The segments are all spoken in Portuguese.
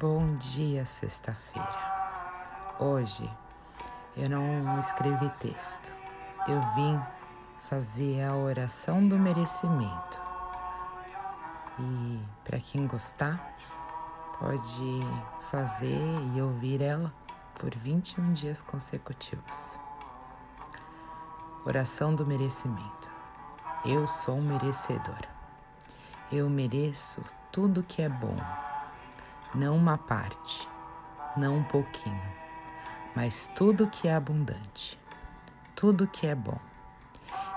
Bom dia, sexta-feira. Hoje eu não escrevi texto. Eu vim fazer a oração do merecimento. E para quem gostar, pode fazer e ouvir ela por 21 dias consecutivos. Oração do merecimento. Eu sou merecedor. Eu mereço tudo que é bom não uma parte, não um pouquinho, mas tudo que é abundante, tudo que é bom.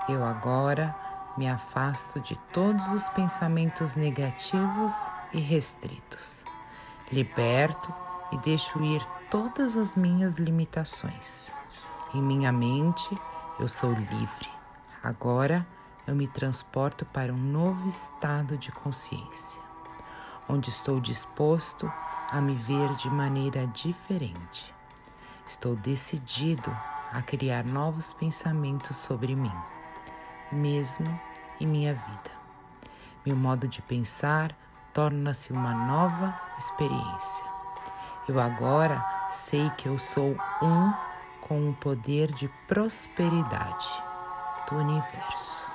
Eu agora me afasto de todos os pensamentos negativos e restritos. Liberto e deixo ir todas as minhas limitações. Em minha mente, eu sou livre. Agora eu me transporto para um novo estado de consciência onde estou disposto a me ver de maneira diferente. Estou decidido a criar novos pensamentos sobre mim, mesmo em minha vida. Meu modo de pensar torna-se uma nova experiência. Eu agora sei que eu sou um com o poder de prosperidade do universo.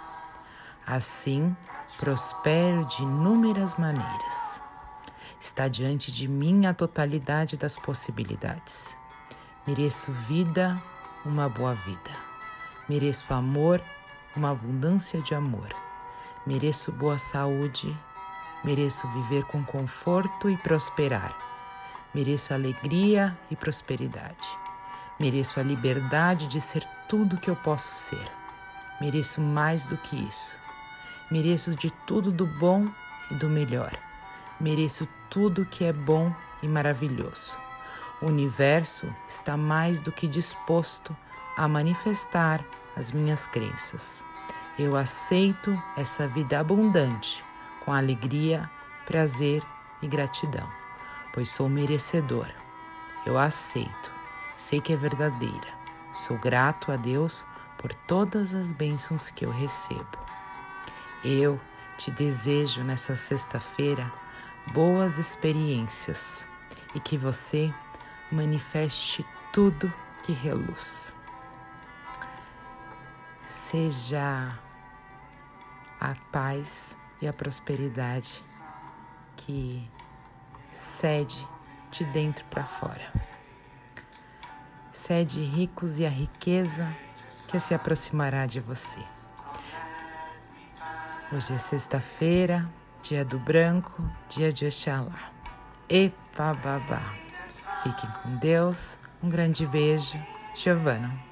Assim, prospero de inúmeras maneiras. Está diante de mim a totalidade das possibilidades. Mereço vida, uma boa vida. Mereço amor, uma abundância de amor. Mereço boa saúde. Mereço viver com conforto e prosperar. Mereço alegria e prosperidade. Mereço a liberdade de ser tudo que eu posso ser. Mereço mais do que isso. Mereço de tudo do bom e do melhor. Mereço tudo que é bom e maravilhoso. O universo está mais do que disposto a manifestar as minhas crenças. Eu aceito essa vida abundante com alegria, prazer e gratidão, pois sou merecedor. Eu aceito, sei que é verdadeira. Sou grato a Deus por todas as bênçãos que eu recebo. Eu te desejo nessa sexta-feira boas experiências e que você manifeste tudo que reluz. Seja a paz e a prosperidade que cede de dentro para fora. Cede ricos e a riqueza que se aproximará de você. Hoje é sexta-feira, dia do branco, dia de Oxalá. Epa babá. Fiquem com Deus. Um grande beijo. Giovana.